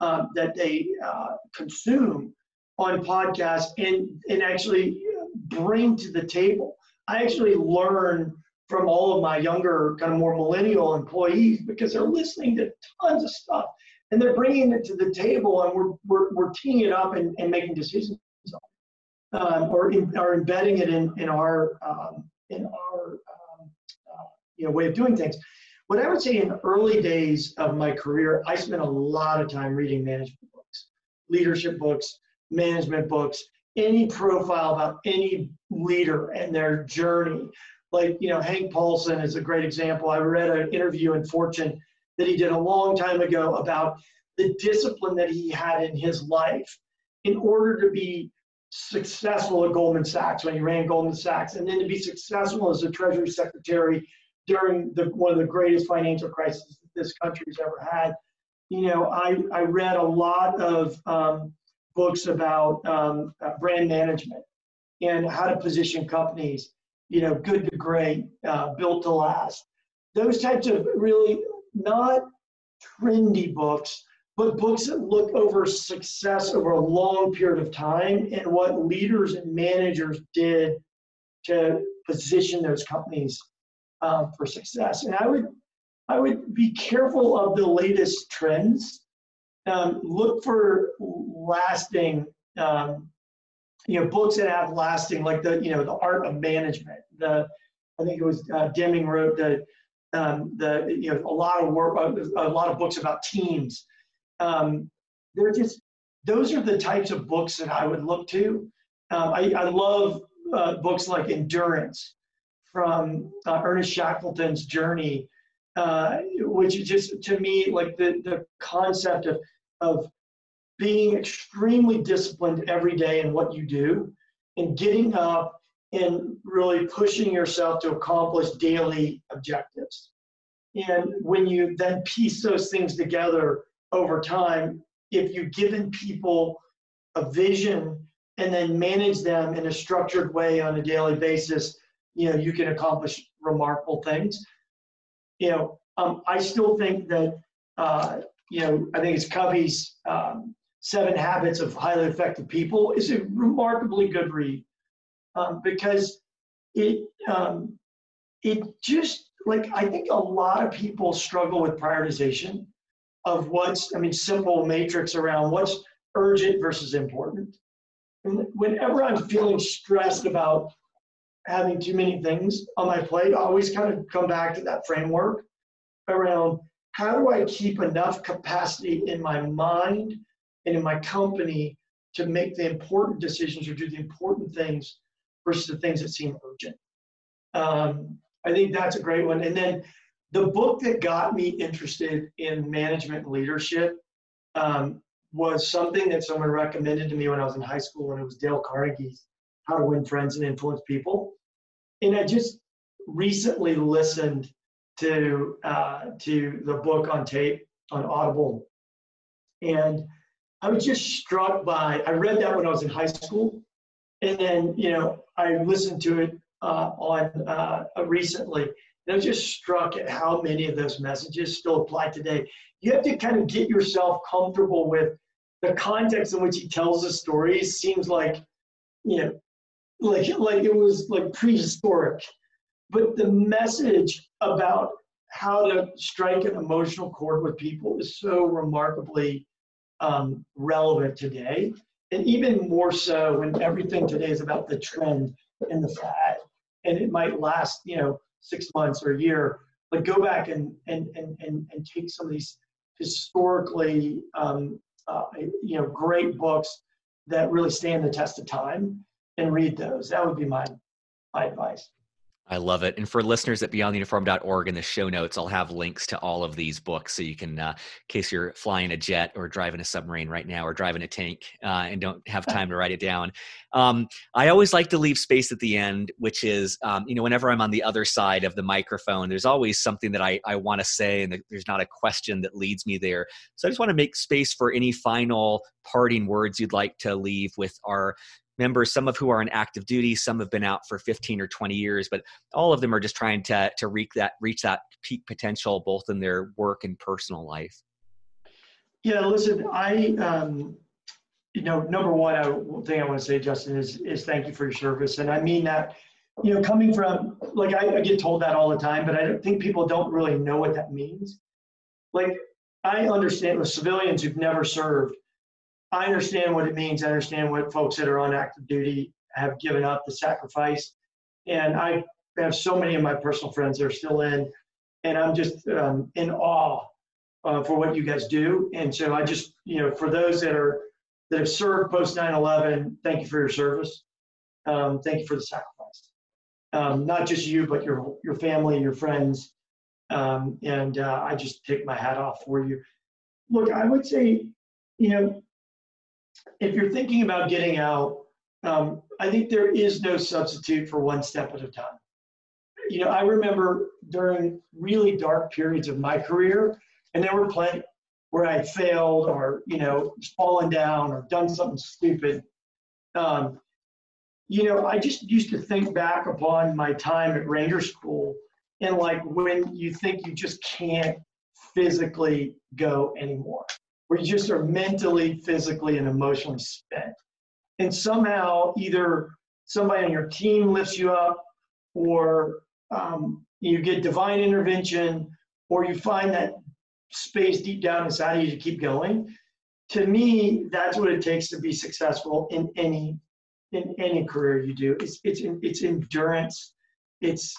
S2: uh, that they uh, consume on podcasts and and actually bring to the table. I actually learn from all of my younger, kind of more millennial employees because they're listening to tons of stuff and they're bringing it to the table and we're we're, we're teeing it up and, and making decisions um, or, in, or embedding it in in our um, in our you know, way of doing things. What I would say in early days of my career, I spent a lot of time reading management books, leadership books, management books, any profile about any leader and their journey. Like, you know, Hank Paulson is a great example. I read an interview in Fortune that he did a long time ago about the discipline that he had in his life in order to be successful at Goldman Sachs when he ran Goldman Sachs, and then to be successful as a Treasury Secretary during the, one of the greatest financial crises this country's ever had. You know, I, I read a lot of um, books about um, brand management and how to position companies, you know, good to great, uh, built to last. Those types of really not trendy books, but books that look over success over a long period of time and what leaders and managers did to position those companies um, for success. And I would I would be careful of the latest trends. Um, look for lasting, um, you know, books that have lasting, like the you know the art of management. The I think it was uh, Deming wrote the um, the you know a lot of work, a lot of books about teams. Um, they're just those are the types of books that I would look to. Um, I, I love uh, books like Endurance from uh, Ernest Shackleton's Journey, uh, which just to me like the, the concept of, of being extremely disciplined every day in what you do and getting up and really pushing yourself to accomplish daily objectives. And when you then piece those things together over time, if you've given people a vision and then manage them in a structured way on a daily basis, you know, you can accomplish remarkable things. You know, um, I still think that, uh, you know, I think it's Covey's um, Seven Habits of Highly Effective People is a remarkably good read um, because it um, it just like I think a lot of people struggle with prioritization of what's I mean simple matrix around what's urgent versus important. And whenever I'm feeling stressed about having too many things on my plate, I always kind of come back to that framework around how do I keep enough capacity in my mind and in my company to make the important decisions or do the important things versus the things that seem urgent. Um, I think that's a great one. And then the book that got me interested in management and leadership um, was something that someone recommended to me when I was in high school, and it was Dale Carnegie's How to Win Friends and Influence People. And I just recently listened to uh, to the book on tape on Audible, and I was just struck by. I read that when I was in high school, and then you know I listened to it uh, on uh, recently, and I was just struck at how many of those messages still apply today. You have to kind of get yourself comfortable with the context in which he tells the stories. Seems like you know, like like it was like prehistoric, but the message about how to strike an emotional chord with people is so remarkably um, relevant today and even more so when everything today is about the trend and the fad and it might last you know six months or a year but go back and and and and, and take some of these historically um, uh, you know great books that really stand the test of time and read those. That would be my my advice
S1: I love it. And for listeners at beyondtheuniform.org in the show notes, I'll have links to all of these books so you can, uh, in case you're flying a jet or driving a submarine right now or driving a tank uh, and don't have time to write it down. Um, I always like to leave space at the end, which is, um, you know, whenever I'm on the other side of the microphone, there's always something that I, I want to say and there's not a question that leads me there. So I just want to make space for any final parting words you'd like to leave with our members, some of who are on active duty, some have been out for 15 or 20 years, but all of them are just trying to, to reach that reach that peak potential both in their work and personal life.
S2: Yeah, listen, I um, you know, number one I, thing I want to say, Justin, is is thank you for your service, and I mean that. You know, coming from like I, I get told that all the time, but I think people don't really know what that means. Like I understand with civilians who've never served, I understand what it means. I understand what folks that are on active duty have given up the sacrifice. And I have so many of my personal friends that are still in, and I'm just um, in awe uh, for what you guys do. And so I just, you know, for those that are that have served post 9/11, thank you for your service. Um, thank you for the sacrifice. Um, not just you, but your your family, your friends, um, and uh, I just take my hat off for you. Look, I would say, you know, if you're thinking about getting out, um, I think there is no substitute for one step at a time. You know, I remember during really dark periods of my career, and there were plenty where I failed or, you know, fallen down or done something stupid. Um, you know, I just used to think back upon my time at Ranger School and like when you think you just can't physically go anymore where you just are mentally, physically, and emotionally spent. And somehow, either somebody on your team lifts you up, or um, you get divine intervention, or you find that space deep down inside you to keep going. To me, that's what it takes to be successful in any in any career you do. It's it's it's endurance. It's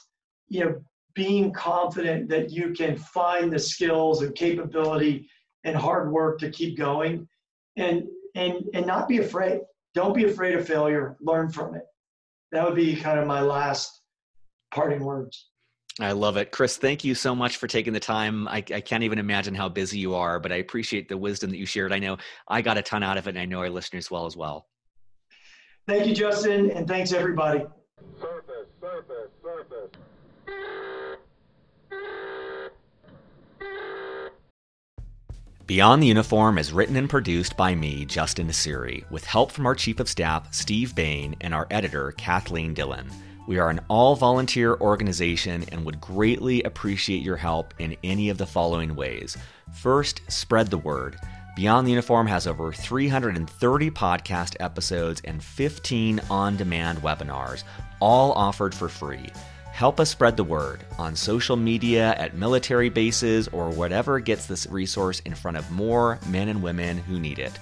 S2: you know being confident that you can find the skills and capability and hard work to keep going, and and and not be afraid. Don't be afraid of failure. Learn from it. That would be kind of my last parting words.
S1: I love it. Chris, thank you so much for taking the time. I, I, can't even imagine how busy you are, but I appreciate the wisdom that you shared. I know I got a ton out of it, and I know our listeners well as well.
S2: Thank you, Justin, and thanks everybody. Surface, surface, surface.
S1: Beyond the Uniform is written and produced by me, Justin Nassiri, with help from our Chief of Staff, Steve Bain, and our editor, Kathleen Dillon. We are an all volunteer organization and would greatly appreciate your help in any of the following ways. First, spread the word. Beyond the Uniform has over 330 podcast episodes and 15 on demand webinars, all offered for free. Help us spread the word on social media, at military bases, or whatever gets this resource in front of more men and women who need it.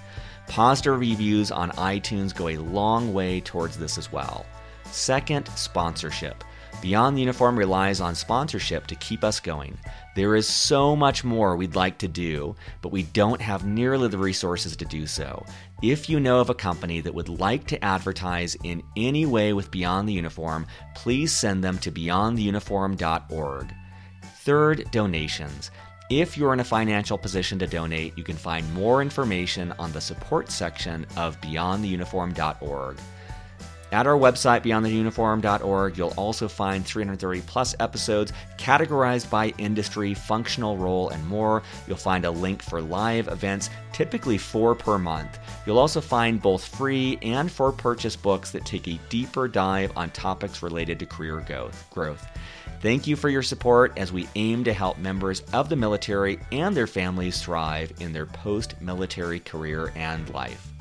S1: Positive reviews on iTunes go a long way towards this as well. Second, sponsorship. Beyond the Uniform relies on sponsorship to keep us going. There is so much more we'd like to do, but we don't have nearly the resources to do so. If you know of a company that would like to advertise in any way with Beyond the Uniform, please send them to beyondtheuniform.org. Third, donations. If you're in a financial position to donate, you can find more information on the support section of beyondtheuniform.org. At our website, beyondtheuniform.org, you'll also find 330 plus episodes categorized by industry, functional role, and more. You'll find a link for live events, typically four per month. You'll also find both free and for purchase books that take a deeper dive on topics related to career growth. Thank you for your support as we aim to help members of the military and their families thrive in their post military career and life.